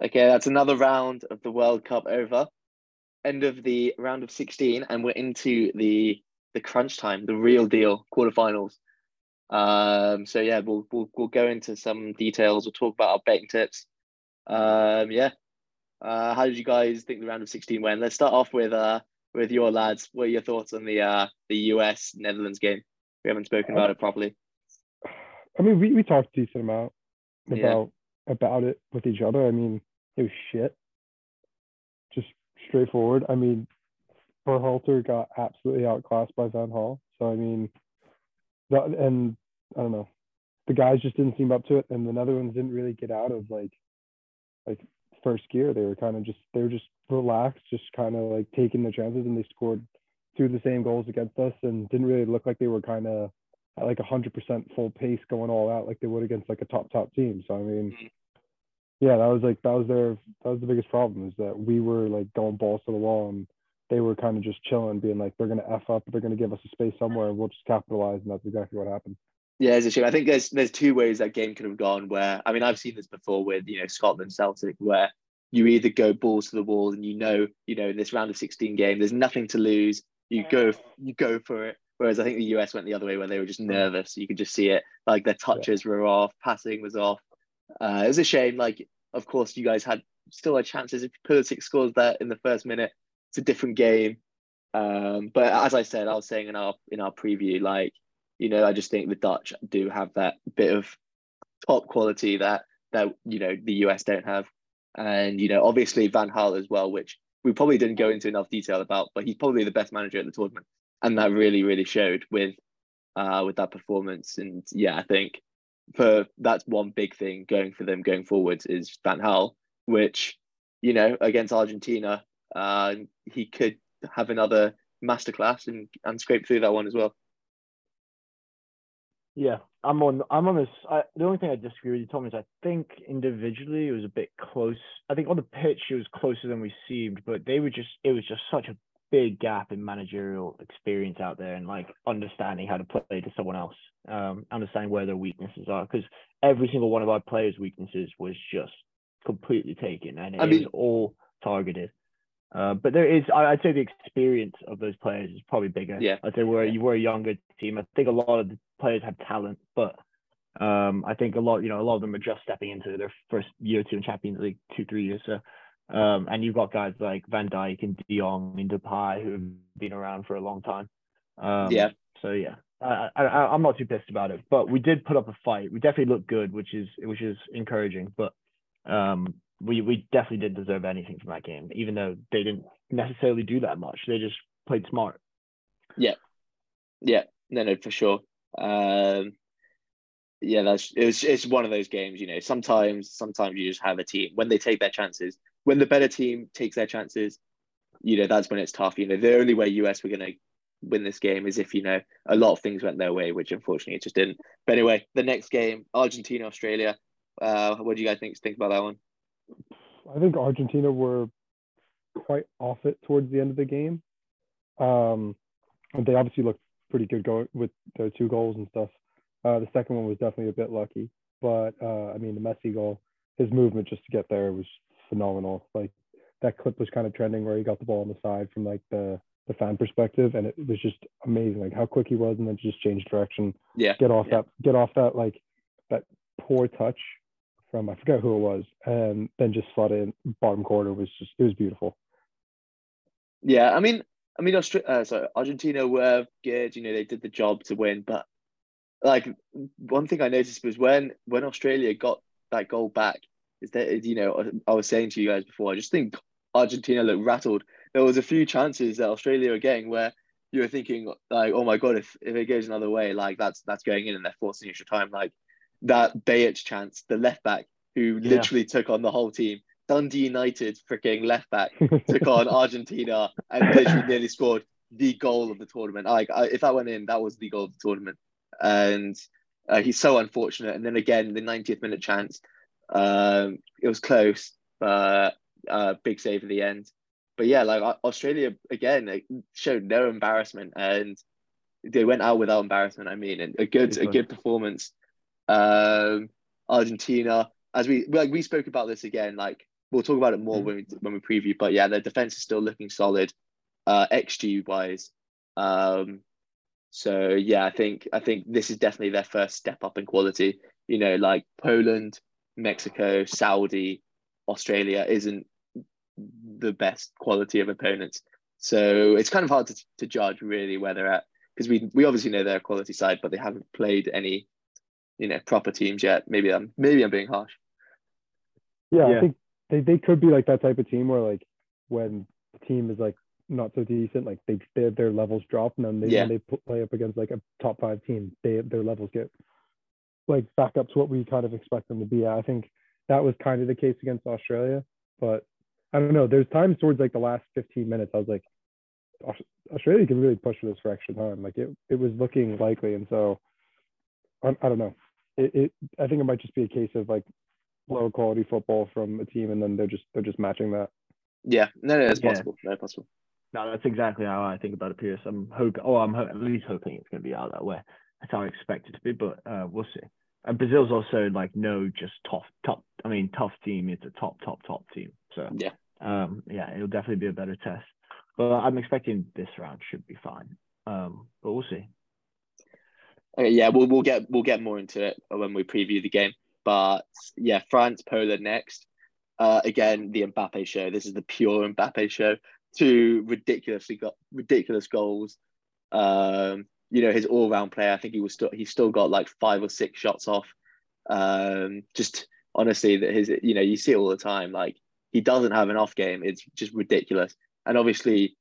Okay, that's another round of the World Cup over. End of the round of 16, and we're into the the crunch time, the real deal, quarterfinals. Um, so yeah, we'll we'll we'll go into some details. We'll talk about our betting tips. Um, yeah. Uh, how did you guys think the round of 16 went? Let's start off with uh with your lads. What are your thoughts on the uh the US Netherlands game? We haven't spoken about it properly. I mean, we, we talked a decent amount about Yeah. about it with each other. I mean, it was shit. Just straightforward. I mean, Berhalter got absolutely outclassed by Van Gaal. So I mean, that, and I don't know, the guys just didn't seem up to it, and the Netherlands didn't really get out of like like first gear. They were kind of just they were just relaxed, just kind of like taking their chances, and they scored two of the same goals against us, and didn't really look like they were kind of at like a hundred percent full pace going all out like they would against like a top top team. So I mean, Mhm. yeah, that was like that was their that was the biggest problem is that we were like going balls to the wall and they were kind of just chilling, being like they're gonna f up, they're gonna give us a space somewhere, and we'll just capitalize, and that's exactly what happened. Yeah, it's a shame. I think there's there's two ways that game could have gone. Where I mean, I've seen this before with you know Scotland Celtic, where you either go balls to the wall and you know you know in this round of 16 game, there's nothing to lose. You go you go for it. Whereas I think the US went the other way, where they were just nervous. You could just see it, like their touches were off, passing was off. Uh, it was a shame. Like, of course, you guys had still had chances. If Pulisic scores that in the first minute, it's a different game. Um, but as I said, I was saying in our in our preview, like you know, I just think the Dutch do have that bit of top quality that that you know the US don't have, and you know, obviously Van Gaal as well, which we probably didn't go into enough detail about, but he's probably the best manager at the tournament, and that really really showed with uh with that performance. And yeah, I think for that's one big thing going for them going forwards is Van Gaal, which you know against Argentina, uh, he could have another masterclass and and scrape through that one as well. Yeah, I'm on. I'm on this. I, the only thing I disagree with you, Tom, is I think individually it was a bit close. I think on the pitch it was closer than we seemed, but they were just. It was just such a big gap in managerial experience out there and like understanding how to play to someone else, um, understanding where their weaknesses are. Because every single one of our players' weaknesses was just completely taken, and it I was mean- all targeted. Uh, but there is, I- I'd say, the experience of those players is probably bigger. Yeah. I'd say we're Yeah. you were a younger team. I think a lot of the players have talent, but um, I think a lot, you know, a lot of them are just stepping into their first year or two in Champions League, two, three years. So, um, and you've got guys like Van Dijk and De Jong and Depay who have been around for a long time. Um, Yeah. So yeah, I, I, I'm not too pissed about it, but we did put up a fight. We definitely looked good, which is which is encouraging. But um, we we definitely didn't deserve anything from that game, even though they didn't necessarily do that much. They just played smart. Yeah. Yeah, no, no, for sure. Um, yeah, that's it's it's one of those games. You know, sometimes sometimes you just have a team when they take their chances. When the better team takes their chances, you know that's when it's tough. You know, the only way US were going to win this game is if you know a lot of things went their way, which unfortunately it just didn't. But anyway, the next game, Argentina Australia. Uh, what do you guys think think about that one? I think Argentina were quite off it towards the end of the game. Um, they obviously looked pretty good going with their two goals and stuff. Uh, the second one was definitely a bit lucky, but uh, I mean the Messi goal, his movement just to get there was phenomenal. Like that clip was kind of trending where he got the ball on the side from like the the fan perspective, and it was just amazing, like how quick he was, and then just change direction, Yeah, get off yeah. that, get off that like that poor touch from I forget who it was, and then just slot in bottom corner was just it was beautiful. Yeah, I mean, I mean, Austra- uh, sorry, Argentina were good. You know, they did the job to win, but like one thing I noticed was when when Australia got that goal back, is that you know I was saying to you guys before, I just think Argentina looked rattled. There was a few chances that Australia were getting where you were thinking like, oh my god, if if it goes another way, like that's that's going in and they're forcing extra time. Like that Behich chance, the left back who Yeah. literally took on the whole team. Dundee United freaking left back took on Argentina and literally nearly scored the goal of the tournament. Like I, if that went in, that was the goal of the tournament. And uh, he's so unfortunate. And then again, the 90th minute chance, Um, it was close, but uh, big save at the end. But yeah, like Australia again showed no embarrassment and they went out without embarrassment. I mean, and a good a good performance. Um, Argentina, as we like we spoke about this again. Like we'll talk about it more mm. when we when we preview. But yeah, their defense is still looking solid, uh, xG wise. Um, so yeah, I think I think this is definitely their first step up in quality. You know, like Poland, Mexico, Saudi, Australia isn't the best quality of opponents. So it's kind of hard to, to judge really where they're at because we we obviously know their quality side, but they haven't played any, you know, proper teams yet. Maybe I'm maybe I'm being harsh. Yeah, yeah. I think they, they could be like that type of team where like when the team is like not so decent, like they their, their levels drop, and then they yeah. when they play up against like a top five team, they their levels get like back up to what we kind of expect them to be. I think that was kind of the case against Australia, but I don't know. There's times towards like the last 15 minutes, I was like, Australia can really push for this for extra time. Like it, it was looking likely, and so I, I don't know. It, it, I think it might just be a case of like lower quality football from a team, and then they're just they're just matching that. Yeah, no, no, it's yeah. possible. No, possible. No, that's exactly how I think about it, Pierce. I'm hoping. Oh, I'm ho- at least hoping it's going to be out that way. That's how I expect it to be, but uh, we'll see. And Brazil's also like no, just tough, top. I mean, tough team. It's a top, top, top team. So yeah, um, yeah, it'll definitely be a better test. But I'm expecting this round should be fine. Um, but we'll see. Okay, yeah, we'll we'll get we'll get more into it when we preview the game. But yeah, France, Poland next. Uh, again, the Mbappe show. This is the pure Mbappe show. Two ridiculously got ridiculous goals. Um, you know, his all-round player. I think he was still he still got like five or six shots off. Um, just honestly, that his you know you see it all the time. Like he doesn't have an off game. It's just ridiculous. And obviously,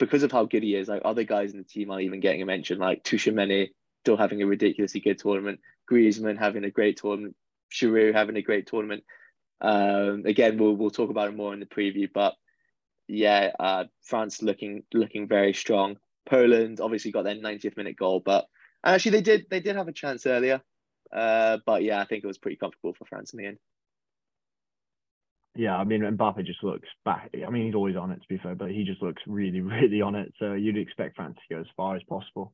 because of how good he is, like other guys in the team are even getting a mention, like Tchouaméni still having a ridiculously good tournament, Griezmann having a great tournament, Giroud having a great tournament. Um, again, we'll we'll talk about it more in the preview, but yeah, uh, France looking looking very strong. Poland obviously got their 90th minute goal, but actually they did they did have a chance earlier. Uh, but yeah, I think it was pretty comfortable for France in the end. Yeah, I mean Mbappe just looks back. I mean he's always on it to be fair, but he just looks really, really on it. So you'd expect France to go as far as possible.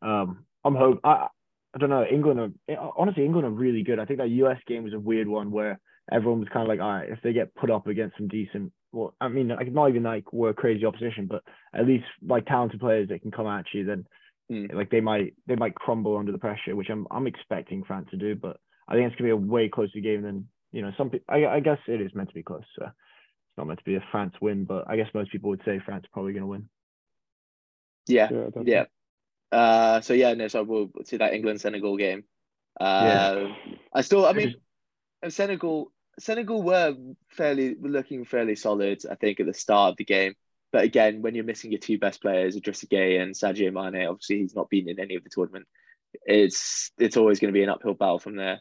Um, I'm hope I I don't know England are honestly England are really good. I think that US game was a weird one where everyone was kind of like, all right, if they get put up against some decent, well, I mean, like not even like we're crazy opposition, but at least like talented players that can come at you, then mm. like they might they might crumble under the pressure, which I'm I'm expecting France to do. But I think it's gonna be a way closer game than you know, some I, I guess it is meant to be close. So it's not meant to be a France win, but I guess most people would say France probably going to win. Yeah, yeah. yeah. Uh, so yeah, no, so we'll see that England Senegal game. Uh, yeah. I still, I mean, Senegal, Senegal were fairly looking fairly solid, I think, at the start of the game. But again, when you're missing your two best players, Idrissa Gueye and Sadio Mane, obviously he's not been in any of the tournament. It's it's always going to be an uphill battle from there.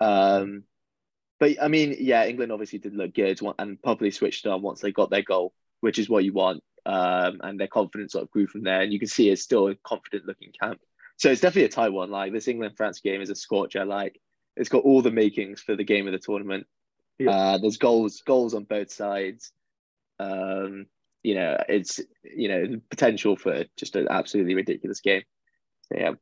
Um, but I mean, yeah, England obviously did look good and probably switched on once they got their goal, which is what you want. Um, and their confidence sort of grew from there. And you can see it's still a confident looking camp. So it's definitely a tie one. Like this England France game is a scorcher. Like it's got all the makings for the game of the tournament. Yeah. Uh, there's goals, goals on both sides. Um, you know, it's you know potential for just an absolutely ridiculous game. So, yeah.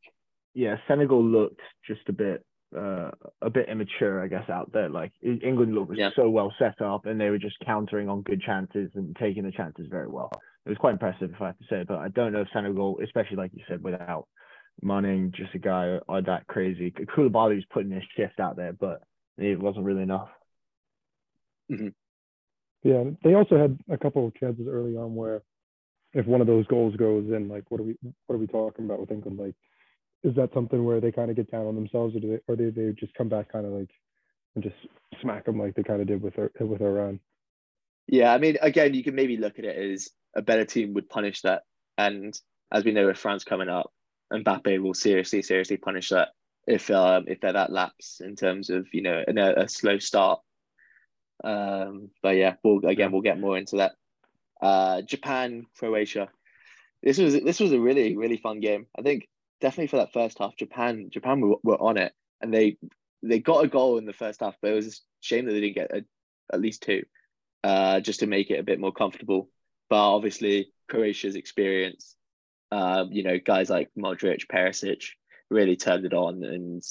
Yeah, Senegal looked just a bit uh, a bit immature, I guess, out there. Like England looked yeah. so well set up, and they were just countering on good chances and taking the chances very well. It was quite impressive, if I have to say. But I don't know if Senegal, especially like you said, without Manning, just a guy are that crazy. Koulibaly was putting his shift out there, but it wasn't really enough. Mm-hmm. Yeah, they also had a couple of chances early on where if one of those goals goes in, like what are we what are we talking about with England? Like is that something where they kind of get down on themselves, or do they, or do they just come back kind of like and just smack them like they kind of did with our with Iran? Yeah, I mean, again, you can maybe look at it as a better team would punish that, and as we know with France coming up, Mbappe will seriously, seriously punish that if um if they're that lapse in terms of you know a, a slow start. Um, but yeah, we'll again we'll get more into that. Uh, Japan, Croatia. This was this was a really really fun game. I think definitely for that first half, Japan Japan were, were on it and they they got a goal in the first half, but it was a shame that they didn't get a, at least two, uh, just to make it a bit more comfortable. But obviously, Croatia's experience, um, you know, guys like Modric, Perisic, really turned it on, and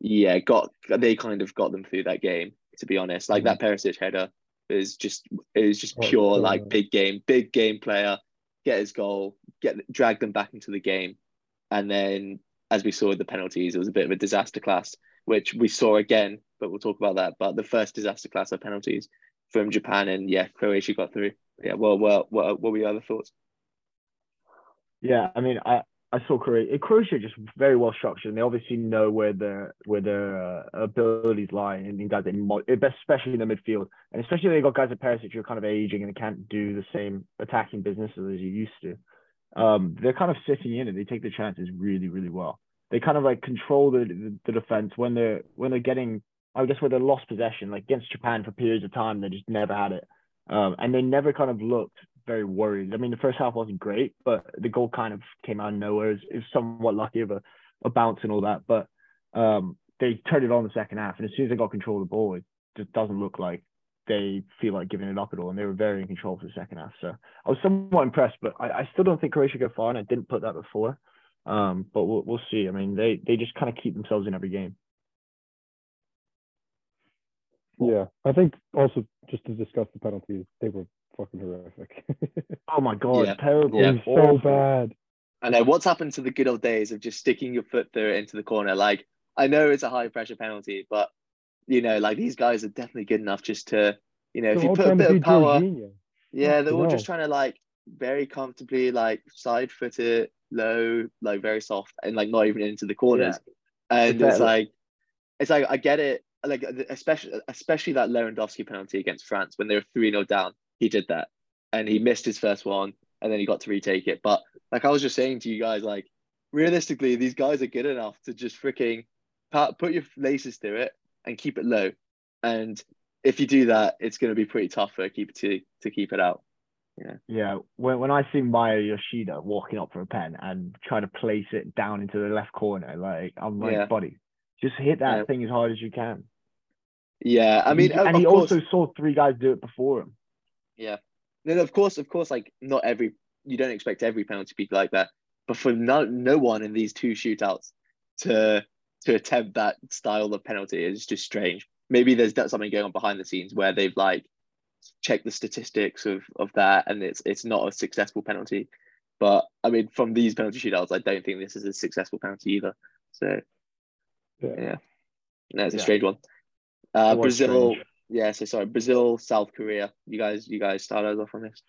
yeah, got they kind of got them through that game. To be honest, like that Perisic header is just is just Oh, pure so like big game, big game player. Get his goal, get drag them back into the game, and then as we saw with the penalties, it was a bit of a disaster class, which we saw again. But we'll talk about that. But the first disaster class of penalties from Japan, and yeah, Croatia got through. Yeah, well, well, what, what were your other thoughts? Yeah, I mean, I I saw Croatia. Croatia just very well structured, and they obviously know where their where their uh, abilities lie, and in guys in especially in the midfield, and especially they got guys at Perisic who are kind of aging and can't do the same attacking business as you used to. Um, they're kind of sitting in and they take the chances really, really well. They kind of like control the, the the defense when they're when they're getting, I guess, where they lost possession, like against Japan for periods of time, they just never had it, um, and they never kind of looked very worried. I mean, the first half wasn't great, but the goal kind of came out of nowhere. It was, somewhat lucky of a, a bounce and all that, but um, they turned it on the second half, and as soon as they got control of the ball, it just doesn't look like they feel like giving it up at all, and they were very in control for the second half. So I was somewhat impressed, but I, I still don't think Croatia go far, and I didn't put that before. Um, but we'll we'll see. I mean, they they just kind of keep themselves in every game. Yeah, I think also just to discuss the penalties, they were fucking horrific. Oh my god, Yeah. terrible! Yeah. So awful. bad. I know what's happened to the good old days of just sticking your foot through it into the corner. Like I know it's a high pressure penalty, but you know, like these guys are definitely good enough just to, you know, if They're you put a bit of power, Jorginho. yeah, they're all Fucking just trying to like very comfortably like side foot it low, like very soft, and like not even into the corners. And It's it's like, it's like I get it, like especially especially that Lewandowski penalty against France when they were three 0 down. He did that, and he missed his first one, and then he got to retake it. But like I was just saying to you guys, like realistically, these guys are good enough to just freaking put your laces through it and keep it low. And if you do that, it's going to be pretty tough for a keeper to to keep it out. Yeah. Yeah, when when I see Maya Yoshida walking up for a pen and trying to place it down into the left corner, like I'm like, Yeah. buddy, just hit that Yeah. thing as hard as you can. Yeah, I mean, and he course, also saw three guys do it before him. Yeah. Then of course, of course, like not every you don't expect every penalty to be like that, but for no no one in these two shootouts to to attempt that style of penalty is just strange. Maybe there's that something going on behind the scenes where they've like checked the statistics of of that and it's it's not a successful penalty. But I mean, from these penalty shootouts, I don't think this is a successful penalty either. So Yeah. yeah, no, it's a Yeah. strange one. Uh, Brazil, strange. yeah. So sorry, Brazil, South Korea. You guys, you guys start us off on this.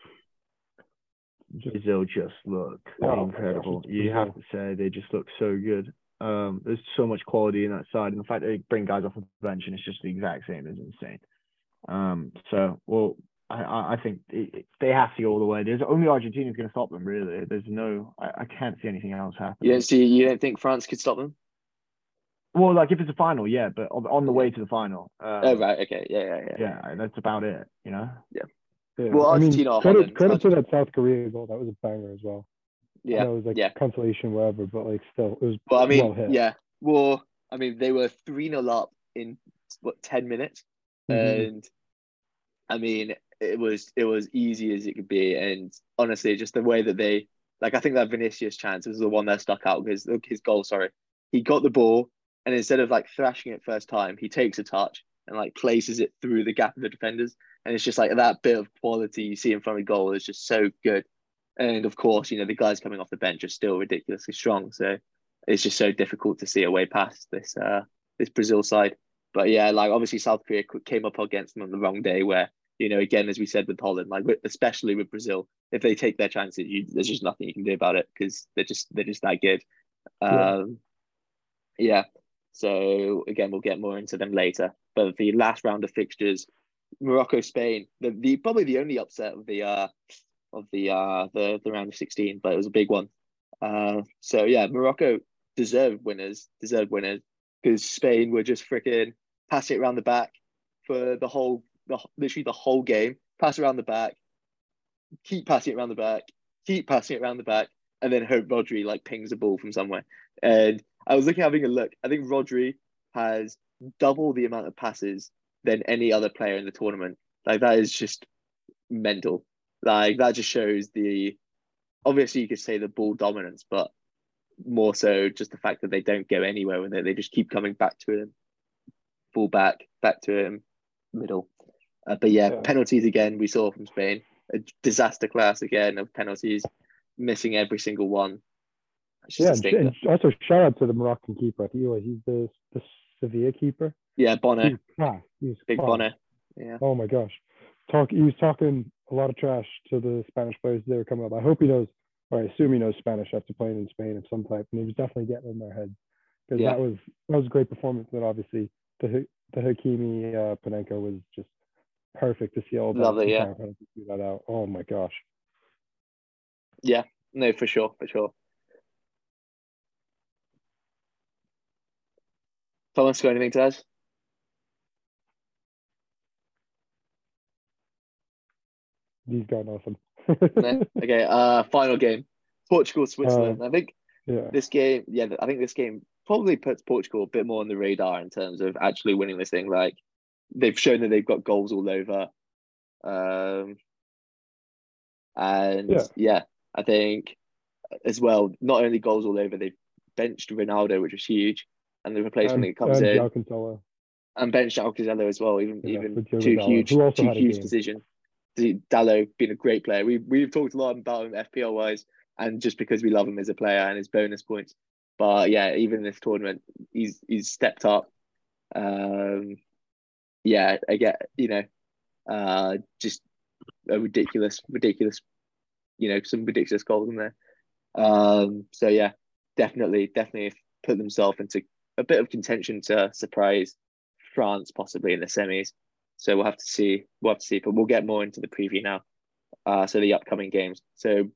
Brazil just look Oh my gosh, incredible. it's You have to say they just look so good. Um, there's so much quality in that side, and the fact that they bring guys off the bench and it's just the exact same is insane. Um, so well, I I, I think it, it- they have to go all the way. There's only Argentina's going to stop them. Really, there's no. I, I can't see anything else You happening. don't see. You don't think France could stop them? Well, like if it's a final, yeah, but on, on the way to the final. Um, oh right. Okay. Yeah. Yeah. Yeah. Yeah, that's about it. You know. yeah. Well, I mean, credit, credit to that South Korea goal. That was a banger as well. Yeah. it was like yeah. consolation, whatever, but like still, it was Well, I mean, well hit. yeah. Well, I mean, they were three 0 up in what ten minutes, Mhm. and I mean, it was it was easy as it could be. And honestly, just the way that they like, I think that Vinicius chance was the one that stuck out because look, his goal. Sorry, he got the ball, and instead of like thrashing it first time, he takes a touch and like places it through the gap of the defenders. And it's just like that bit of quality you see in front of goal is just so good. And of course, you know, the guys coming off the bench are still ridiculously strong. So it's just so difficult to see a way past this uh this Brazil side. But yeah, like obviously South Korea came up against them on the wrong day where, you know, again, as we said with Holland, like especially with Brazil, if they take their chances, you, there's just nothing you can do about it because they're just they're just that good. Yeah. Um yeah. So again, we'll get more into them later. But the last round of fixtures, Morocco, Spain, the, the probably the only upset of the uh of the uh the, the round of 16, but it was a big one. Uh so yeah, Morocco deserved winners, deserved winners, because Spain were just freaking pass it around the back for the whole the literally the whole game, pass around the back, keep passing it around the back, keep passing it around the back, and then hope Rodri like pings a ball from somewhere. And I was looking having a look. I think Rodri has double the amount of passes than any other player in the tournament. Like that is just mental. Like that just shows the obviously you could say the ball dominance, but more so just the fact that they don't go anywhere with it. They just keep coming back to him, ball back, back to him, middle. Uh, but yeah, yeah, penalties again. We saw from Spain a disaster class again of penalties, missing every single one. Yeah, and also shout out to the Moroccan keeper. He was he's the the Sevilla keeper. Yeah, Bono. He Big class. Bono. Yeah. Oh my gosh, talk. He was talking a lot of trash to the Spanish players they were coming up. I hope he knows, or I assume he knows Spanish after playing in Spain of some type, and he was definitely getting in their heads because yeah. that was that was a great performance. But obviously, the the Hakimi uh, Panenka was just perfect to see all that. Lovely, yeah. that out. Oh my gosh. Yeah, no, for sure, for sure. Thomas, got anything to add? He's got nothing. no? Okay, uh, final game. Portugal, Switzerland. Uh, I think yeah. this game, yeah, I think this game probably puts Portugal a bit more on the radar in terms of actually winning this thing. Like they've shown that they've got goals all over. Um, and yeah. yeah, I think as well, not only goals all over, they've benched Ronaldo, which was huge, and the replacement that comes in. Alcantara. And benched Alcantara as well, even yeah, even two huge, two huge decisions. Dalot being a great player. We we've talked a lot about him FPL wise, and just because we love him as a player and his bonus points. But yeah, even in this tournament, he's he's stepped up. Um, yeah, get you know, uh, just a ridiculous, ridiculous, you know, some ridiculous goals in there. Um, so yeah, definitely, definitely put themselves into a bit of contention to surprise France possibly in the semis. So we'll have to see. We'll have to see, but we'll get more into the preview now. Uh, so the upcoming games. So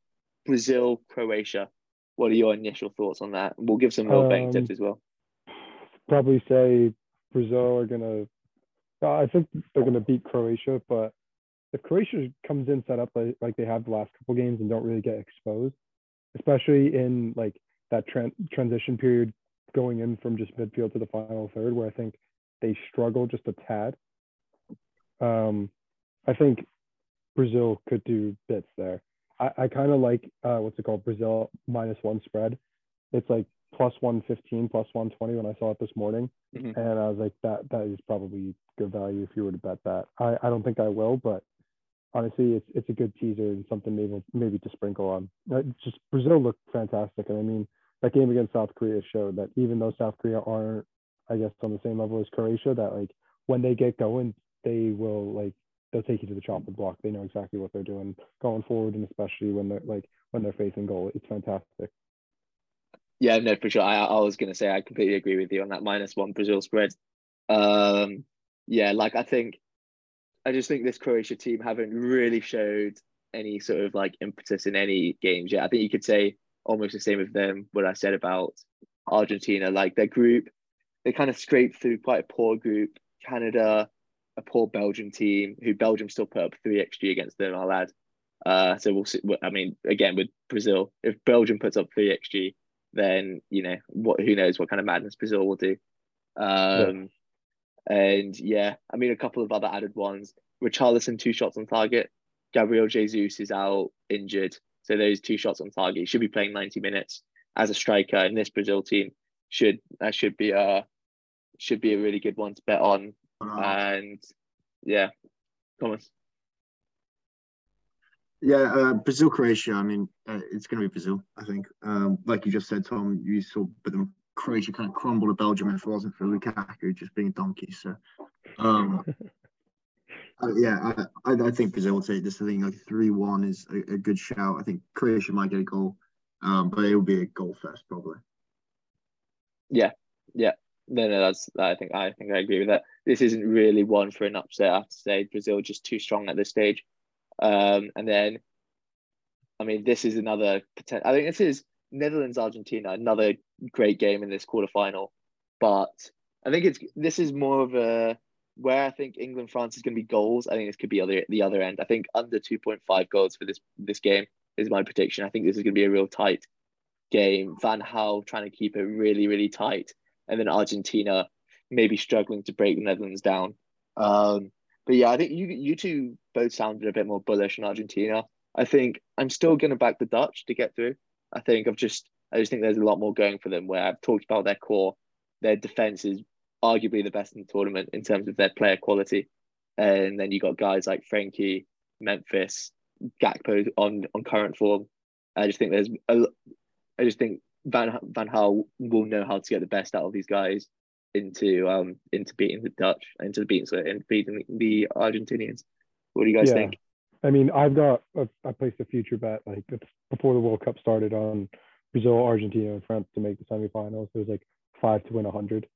Brazil, Croatia. What are your initial thoughts on that? We'll give some more um, betting tips as well. Probably say Brazil are gonna. Uh, I think they're gonna beat Croatia, but if Croatia comes in set up like, like they have the last couple games and don't really get exposed, especially in like that tra- transition period going in from just midfield to the final third, where I think they struggle just a tad. Um, I think Brazil could do bits there. I, I kind of like uh, what's it called Brazil minus one spread. It's like plus 115, plus 120 when I saw it this morning. Mm-hmm. And I was like, that that is probably good value if you were to bet that. I, I don't think I will, but honestly, it's it's a good teaser and something maybe maybe to sprinkle on. Uh, just Brazil looked fantastic, and I mean that game against South Korea showed that even though South Korea aren't, I guess, on the same level as Croatia, that like when they get going, they will like they'll take you to the chopping block. They know exactly what they're doing going forward, and especially when they're like when they're facing goal, it's fantastic. Yeah, no, for sure. I, I was gonna say I completely agree with you on that minus one Brazil spread. Um, yeah, like I think, I just think this Croatia team haven't really showed any sort of like impetus in any games yet. I think you could say almost the same with them what I said about Argentina. Like their group, they kind of scraped through quite a poor group. Canada, a poor Belgian team who Belgium still put up three xG against them. I'll add. Uh, so we'll see. I mean, again with Brazil, if Belgium puts up three xG, then you know what? Who knows what kind of madness Brazil will do. Um, yeah. and yeah, I mean a couple of other added ones. Richarlison two shots on target. Gabriel Jesus is out injured, so those two shots on target. He should be playing ninety minutes as a striker in this Brazil team. Should that should be a should be a really good one to bet on and yeah, Thomas. Yeah, uh, Brazil, Croatia. I mean, uh, it's going to be Brazil. I think, um, like you just said, Tom. You saw, but then Croatia kind of crumbled to Belgium if it wasn't for Lukaku just being a donkey. So, um, uh, yeah, I, I, I, think Brazil will take this. I think like three one is a, a, good shout. I think Croatia might get a goal, um, but it will be a goal fest probably. Yeah, yeah, no, no, that's I think I think I agree with that. This isn't really one for an upset. I have to say Brazil just too strong at this stage. Um, and then, I mean, this is another potential. I think this is Netherlands Argentina, another great game in this quarterfinal. But I think it's this is more of a where I think England France is going to be goals. I think this could be other the other end. I think under two point five goals for this this game is my prediction. I think this is going to be a real tight game. Van Gaal trying to keep it really really tight and then Argentina maybe struggling to break the Netherlands down. Um, but yeah, I think you you two both sounded a bit more bullish on Argentina. I think I'm still going to back the Dutch to get through. I think I've just I just think there's a lot more going for them. Where I've talked about their core, their defense is arguably the best in the tournament in terms of their player quality, and then you got guys like Frenkie, Memphis, Gakpo on on current form. I just think there's a, I just think Van Van Gaal will know how to get the best out of these guys into um into beating the Dutch, into beating so into beating the Argentinians. What do you guys Yeah. think? I mean, I've got a, I placed a future bet like before the World Cup started on Brazil, Argentina, and France to make the semifinals. It was like five to win a hundred.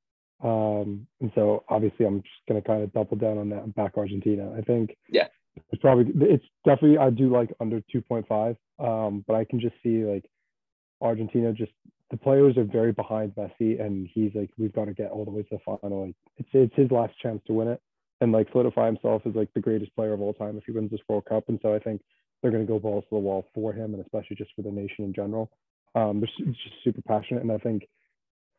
Um, and so obviously I'm just gonna kind of double down on that and back Argentina. I think Yeah. it's probably it's definitely I do like under 2.5. Um, but I can just see like Argentina just the players are very behind Messi and he's like we've got to get all the way to the final. Like it's it's his last chance to win it and like solidify himself as like the greatest player of all time if he wins this World Cup. And so I think they're going to go balls to the wall for him, and especially just for the nation in general. Um, they're just super passionate, and I think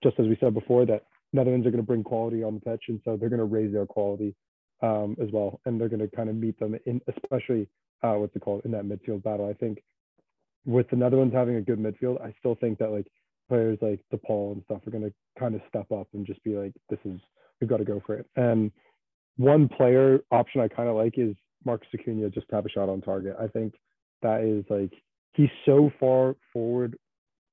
just as we said before that Netherlands are going to bring quality on the pitch, and so they're going to raise their quality um, as well, and they're going to kind of meet them in, especially uh, what's it called in that midfield battle. I think with the Netherlands having a good midfield, I still think that like players like DePaul and stuff are going to kind of step up and just be like, this is we've got to go for it. And one player option I kind of like is Marcos Acuña just to have a shot on target. I think that is like he's so far forward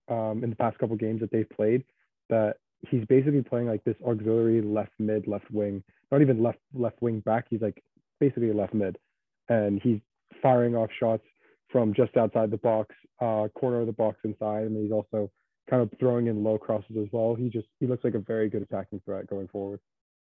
um, in the past couple games that they've played that he's basically playing like this auxiliary left mid, left wing, not even left left wing back. He's like basically left mid, and he's firing off shots from just outside the box, uh, corner of the box inside, and he's also kind of throwing in low crosses as well. He just he looks like a very good attacking threat going forward.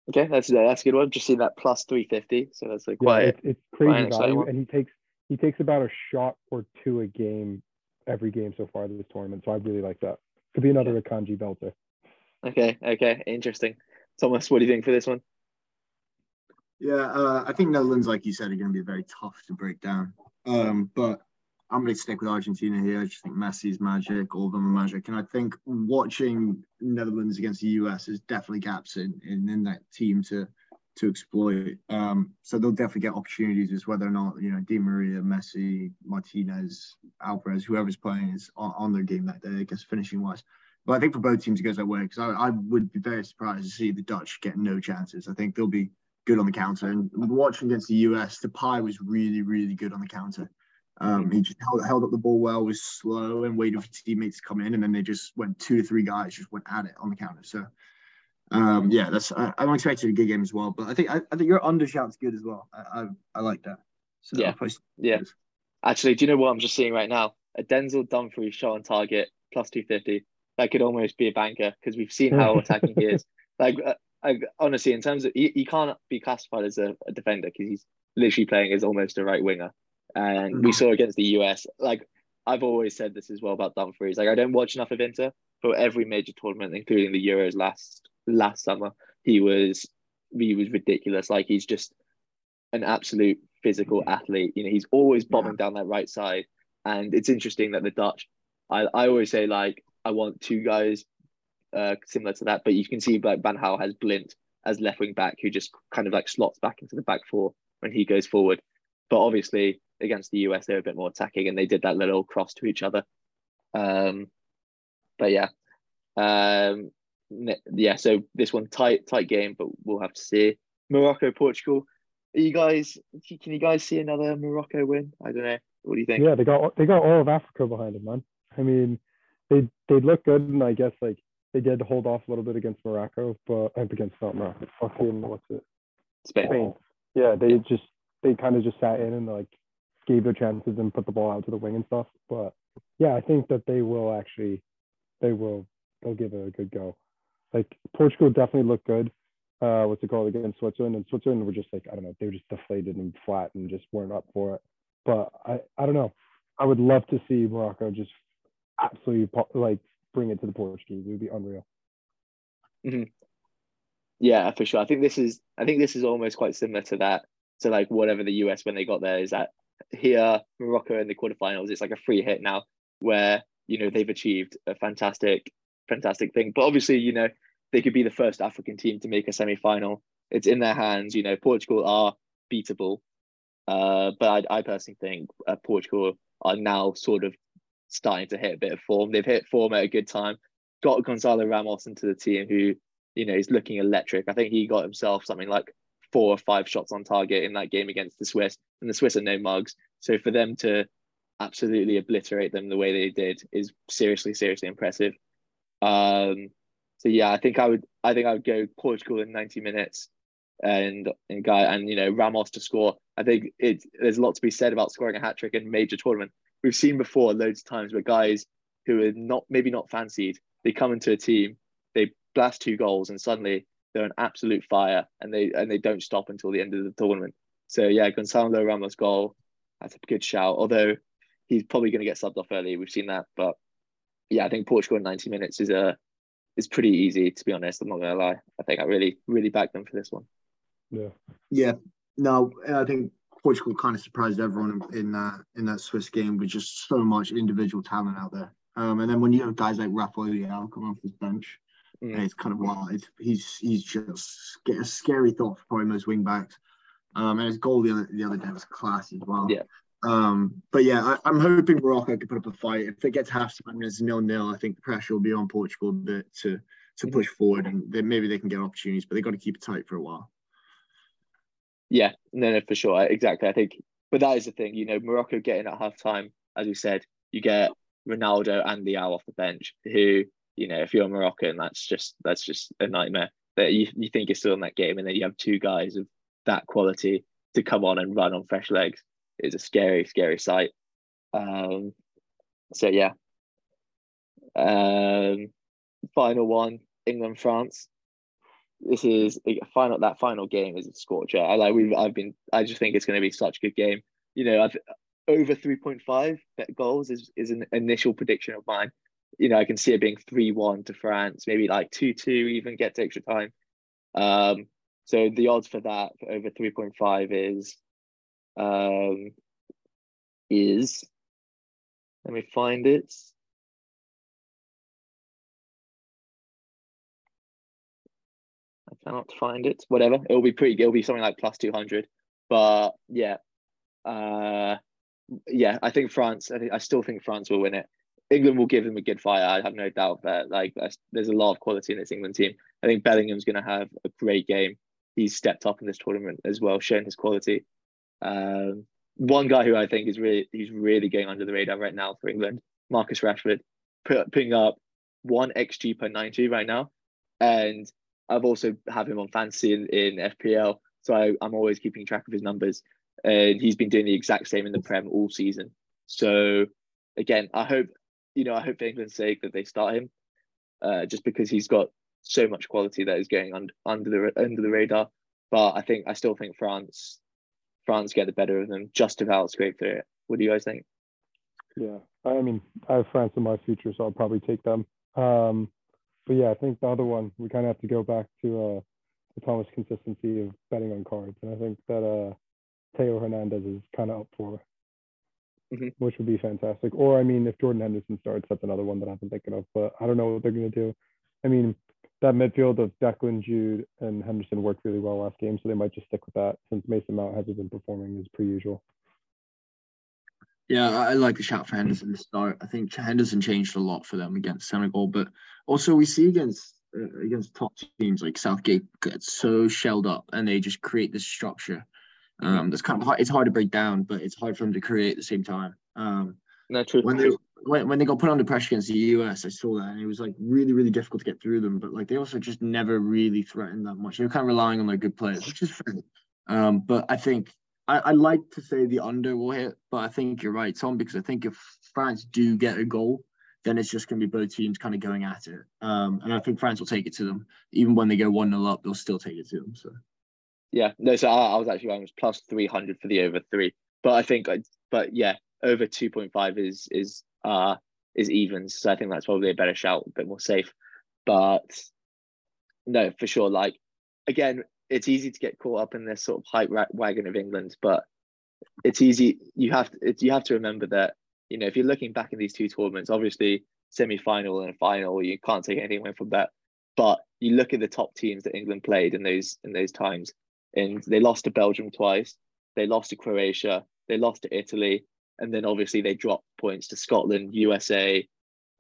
Okay, that's that's a good one. Just seen that plus three fifty, so that's like Yeah, quite it's, it's crazy value, one. and he takes he takes about a shot or two a game every game so far this tournament. So I really like that. Could be another Akanji belter. Okay. Okay, interesting. Thomas, what do you think for this one? Yeah, uh, I think Netherlands, like you said, are going to be very tough to break down. Um, but I'm going to stick with Argentina here. I just think Messi's magic, all of them are magic, and I think watching Netherlands against the US is definitely gaps in in, in that team to to exploit. Um, so they'll definitely get opportunities, as whether or not you know Di Maria, Messi, Martinez, Alvarez, whoever's playing is on, on their game that day. I guess finishing wise. But I think for both teams it goes that way because I, I would be very surprised to see the Dutch get no chances. I think they'll be good on the counter. And watching against the US, Depay was really, really good on the counter. Um, he just held, held up the ball well, was slow, and waited for teammates to come in, and then they just went two to three guys just went at it on the counter. So, um, yeah, that's I, I'm expecting a good game as well. But I think I, I think your under shout's good as well. I I, I like that. So Yeah. Yeah. Actually, do you know what I'm just seeing right now? A Denzel Dumfries shot on target plus two fifty. That could almost be a banker because we've seen how attacking he is. Like, uh, I, honestly, in terms of he, he can't be classified as a, a defender because he's literally playing as almost a right winger. And we Mhm. saw against the US, like I've always said this as well about Dumfries. Like I don't watch enough of Inter, but every major tournament, including the Euros last last summer, he was he was ridiculous. Like he's just an absolute physical athlete. You know, he's always bombing down that right side. And it's interesting that the Dutch, I, I always say like I want two guys uh, similar to that, but you can see like Van Gaal has Blind as left wing back who just kind of like slots back into the back four when he goes forward. But obviously against the US they're a bit more attacking and they did that little cross to each other. Um, but yeah, um, yeah. So this one tight tight game, but we'll have to see. Morocco Portugal. Are you guys? Can you guys see another Morocco win? I don't know. What do you think? Yeah, they got they got all of Africa behind them, man. I mean, they they look good, and I guess like they did hold off a little bit against Morocco, but uh, against not Morocco, fucking what's it? Spain. Spain. Yeah, they just they kind of just sat in and like gave their chances and put the ball out to the wing and stuff. But yeah, I think that they will actually they will they'll give it a good go. Like Portugal definitely looked good. Uh, what's it called against Switzerland? And Switzerland were just like I don't know, they were just deflated and flat and just weren't up for it. But I I don't know. I would love to see Morocco just absolutely like bring it to the Portuguese. It would be unreal. Yeah, for sure. I think this is I think this is almost quite similar to that to like whatever the US when they got there is that here Morocco in the quarterfinals it's like a free hit now where you know they've achieved a fantastic fantastic thing. But obviously, you know, they could be the first African team to make a semi-final it's in their hands. You know, Portugal are beatable, uh, but I, I personally think uh, Portugal are now sort of starting to hit a bit of form. They've hit form at a good time. Got Gonzalo Ramos into the team, who you know is looking electric. I think he got himself something like four or five shots on target in that game against the Swiss, and the Swiss are no mugs. So for them to absolutely obliterate them the way they did is seriously, seriously impressive. Um, so yeah, I think I would, I think I would go Portugal in ninety minutes, and and guy and you know Ramos to score. I think it there's a lot to be said about scoring a hat trick in major tournament. We've seen before loads of times where guys who are not maybe not fancied, they come into a team, they blast two goals, and suddenly they're an absolute fire, and they and they don't stop until the end of the tournament. So yeah, Gonzalo Ramos goal, that's a good shout. Although he's probably going to get subbed off early, we've seen that. But yeah, I think Portugal in 90 minutes is a is pretty easy to be honest. I'm not going to lie. I think I really really back them for this one. Yeah. Yeah. No, I think Portugal kind of surprised everyone in, that in that Swiss game with just so much individual talent out there. Um, and then when you have guys like Rafael Leao come off his bench, mm. it's kind of wild. He's he's just a scary thought for probably most wing backs. Um, and his goal the other the other day was class as well. Yeah. Um, but yeah, I, am hoping Morocco can put up a fight. If it gets half time and it's nil nil, I think the pressure will be on Portugal a bit to to push forward and then maybe they can get opportunities, but they got to keep it tight for a while. Yeah, no, no, for sure, exactly. I think, but that is the thing, you know, Morocco getting at half time, as we said, you get Ronaldo and Leao off the bench, who you know, if you're Moroccan, that's just that's just a nightmare. That you, you think you're still in that game, and then you have two guys of that quality to come on and run on fresh legs is a scary, scary sight. Um, so yeah. Um, final one, England France. This is a final. That final game is a scorcher. I like. We've. I've been. I just think it's going to be such a good game. You know, I've over three point five goals is is an initial prediction of mine. You know, I can see it being three one to France, maybe like two two, even get to extra time. Um, so the odds for that for over 3.5 is um is let me find it. I cannot find it. Whatever. It'll be pretty it'll be something like plus 200. But yeah. Uh yeah, I think France, I think I still think France will win it. England will give them a good fight. I have no doubt that like there's a lot of quality in this England team. I think Bellingham's going to have a great game he's stepped up in this tournament as well, showing his quality. Um, one guy who I think is really he's really going under the radar right now for England, Marcus Rashford, putting up one xG per ninety right now, and I've also have him on fantasy in, in FPL, so I, I'm always keeping track of his numbers, and he's been doing the exact same in the Prem all season. So again, I hope you know I hope for England's sake that they start him, uh, just because he's got so much quality that is going under under the under the radar. But I think I still think France France get the better of them just about scrape through it. What do you guys think? Yeah, I mean, I have France in my future, so I'll probably take them. Um, but yeah, I think the other one we kind of have to go back to uh, the Thomas consistency of betting on cards, and I think that uh, Theo Hernandez is kind of up for, mm-hmm. which would be fantastic. Or I mean, if Jordan Henderson starts, that's another one that I've been thinking of, but I don't know what they're going to do. I mean, that midfield of Declan, Jude, and Henderson worked really well last game, so they might just stick with that since Mason Mount hasn't been performing as per usual. Yeah, I like the shout for Henderson to start. I think Henderson changed a lot for them against Senegal, but also we see against uh, against top teams like Southgate get so shelled up and they just create this structure. Um, that's kind of hard. It's hard to break down, but it's hard for them to create at the same time. Um, no, true. When they when, when they got put under pressure against the US, I saw that and it was like really, really difficult to get through them. But like they also just never really threatened that much. They were kind of relying on their good players, which is fair. Um, but I think I, I like to say the under will hit, but I think you're right, Tom, because I think if France do get a goal, then it's just going to be both teams kind of going at it. Um, and I think France will take it to them. Even when they go 1 0 up, they'll still take it to them. So, yeah, no, so I, I was actually going was plus 300 for the over three. But I think, but yeah, over 2.5 is is uh, is evens. So I think that's probably a better shout, a bit more safe. But no, for sure. Like again, it's easy to get caught up in this sort of hype wagon of England, but it's easy. You have to, it's, you have to remember that you know if you're looking back in these two tournaments, obviously semi-final and final, you can't take anything away from that. But you look at the top teams that England played in those in those times, and they lost to Belgium twice, they lost to Croatia, they lost to Italy, and then obviously they dropped points to Scotland, USA,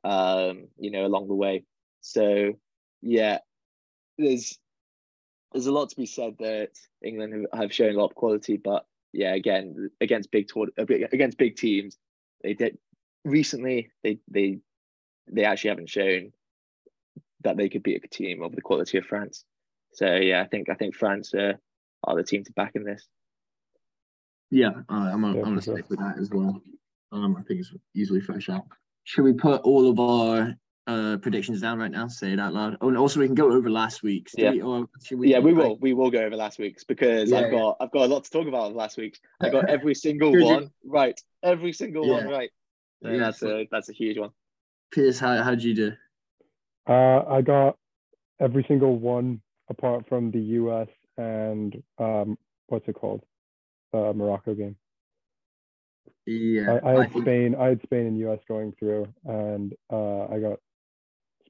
um, you know, along the way. So yeah, there's there's a lot to be said that England have shown a lot of quality, but yeah, again against big against big teams, they did recently they they they actually haven't shown that they could beat a team of the quality of France. So yeah, I think I think France are, are the team to back in this. Yeah, uh, I'm on, yeah, I'm gonna stick with that as well. Um, I think it's easily fresh out. Should we put all of our uh, predictions down right now? Say it out loud. Oh, and also we can go over last week's. Yeah, we, we, yeah, we will. We will go over last week's because yeah, I've got I've got a lot to talk about last week's. I got every single one right. Every single one right. yeah, that's a that's a huge one. Piers, how how'd you do? Uh, I got every single one apart from the U.S. and um, what's it called, uh, Morocco game. Yeah, I, I had I Spain. I had Spain and U.S. going through, and uh, I got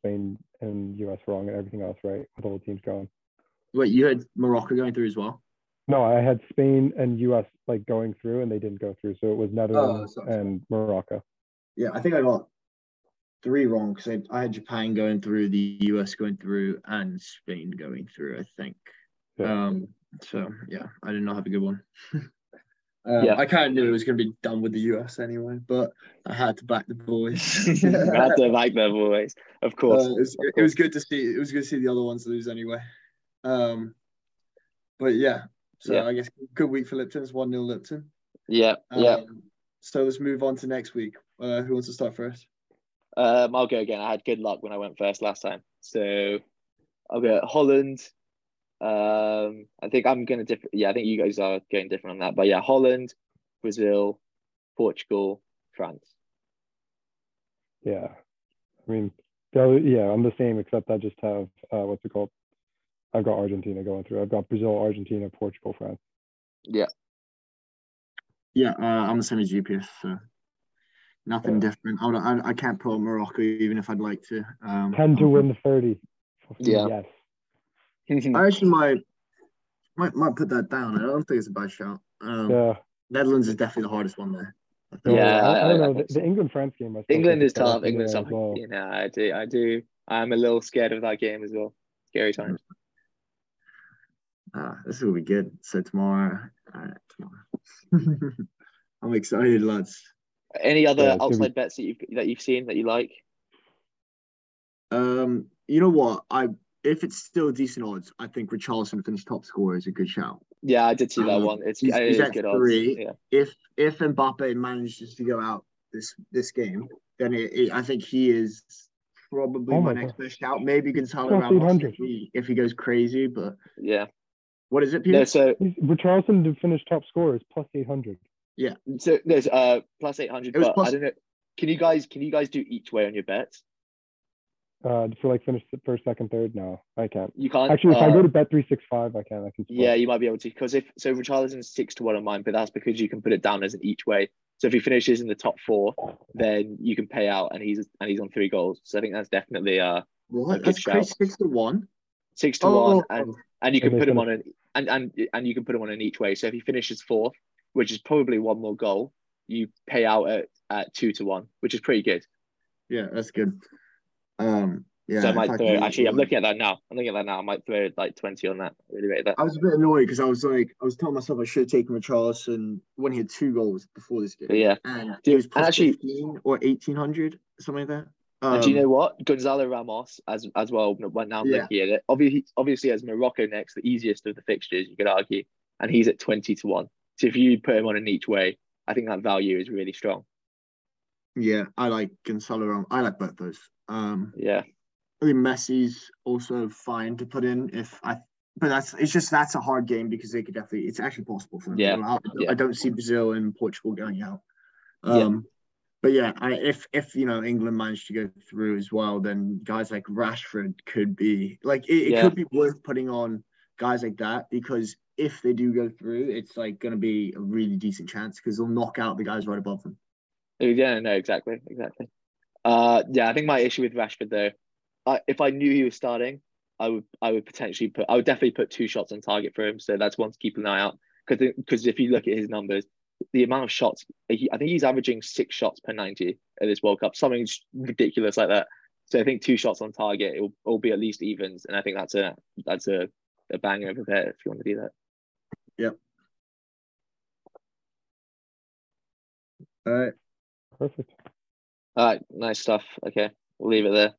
Spain and U.S. wrong, and everything else right with all the teams going. Wait, you had Morocco going through as well? No, I had Spain and U.S. like going through, and they didn't go through. So it was Netherlands oh, and Morocco. Yeah, I think I got three wrong because I, I, had Japan going through, the US going through, and Spain going through. I think. Yeah. Um. So yeah, I did not have a good one. um, yeah. I kind of knew it was going to be done with the US anyway, but I had to back the boys. I had to back the boys, of course. Uh, it, was, of course. it was good to see. It was good to see the other ones lose anyway. Um. But yeah, so yeah. I guess good week for Lipton. It's one 0 Lipton. Yeah. Um, yeah. So let's move on to next week. Uh, who wants to start first? Um, I'll go again. I had good luck when I went first last time, so I'll go Holland. Um, I think I'm gonna different. Yeah, I think you guys are going different on that. But yeah, Holland, Brazil, Portugal, France. Yeah, I mean, yeah, I'm the same except I just have uh, what's it called? I've got Argentina going through. I've got Brazil, Argentina, Portugal, France. Yeah. Yeah, uh, I'm the same as GPS. So nothing different. I, I, I can't put Morocco even if I'd like to. Um, Ten to win the thirty. Yeah. Yes. I actually might, might might put that down. I don't think it's a bad shot. Um, yeah. Netherlands is definitely the hardest one there. Yeah, I, I, don't know. The, the England France game. England is tough. England's tough. Well. You know, I do. I do. I'm a little scared of that game as well. Scary times. Ah, this will be good. So tomorrow, uh, tomorrow. I'm excited, lads. Any other yeah, outside be... bets that you've that you've seen that you like? Um, you know what? I if it's still decent odds, I think Richarlison to finish top scorer is a good shout. Yeah, I did see that um, one. It's, he's, he's good three. Odds. Yeah. If if Mbappe manages to go out this this game, then it, it, I think he is probably oh my, my next best shout. Maybe Gonzalo Ramos if he, if he goes crazy, but yeah. What is it, Peter? No, so Richarlison to finish top scorer is plus eight hundred. Yeah. So there's uh plus eight hundred, but plus- I don't know. Can you guys can you guys do each way on your bets? Uh, for like finish the first, second, third. No, I can't. You can't. Actually, if uh, I go to bet three six five, I can. I can. Yeah, you might be able to because if so, Richarlison's six to one on mine, but that's because you can put it down as an each way. So if he finishes in the top four, then you can pay out, and he's and he's on three goals. So I think that's definitely uh what? That's crazy. Six to one. Six to oh. one, and and you can put him on an and and and you can put him on an each way. So if he finishes fourth, which is probably one more goal, you pay out at, at two to one, which is pretty good. Yeah, that's good. Um, yeah. So I might throw. Actually, I'm looking at that now. I'm looking at that now. I might throw like twenty on that. I really rate that. I was a bit annoyed because I was like, I was telling myself I should have taken Richarlison when he had two goals before this game. yeah, and it was actually 15 or eighteen hundred, something like that. Um, and do you know what? Gonzalo Ramos as as well. When now I'm yeah. looking at it, obviously, obviously as Morocco next, the easiest of the fixtures, you could argue, and he's at twenty to one. So if you put him on in each way, I think that value is really strong. Yeah, I like Gonzalo. Ramos. I like both those. Um, yeah, I think Messi's also fine to put in if I. But that's it's just that's a hard game because they could definitely it's actually possible for them. Yeah, I, yeah. I don't see Brazil and Portugal going out. Um, yeah. But yeah, I, if if you know England managed to go through as well, then guys like Rashford could be like it, it yeah. could be worth putting on guys like that because if they do go through, it's like going to be a really decent chance because they'll knock out the guys right above them. Yeah, no, exactly, exactly. Uh, yeah, I think my issue with Rashford though, uh, if I knew he was starting, I would I would potentially put I would definitely put two shots on target for him. So that's one to keep an eye out because because if you look at his numbers, the amount of shots he, I think he's averaging six shots per ninety at this World Cup, something ridiculous like that. So I think two shots on target it will, will be at least evens, and I think that's a that's a, a banger of a bet if you want to do that. Yep. All right. Perfect. All right, nice stuff. Okay, we'll leave it there.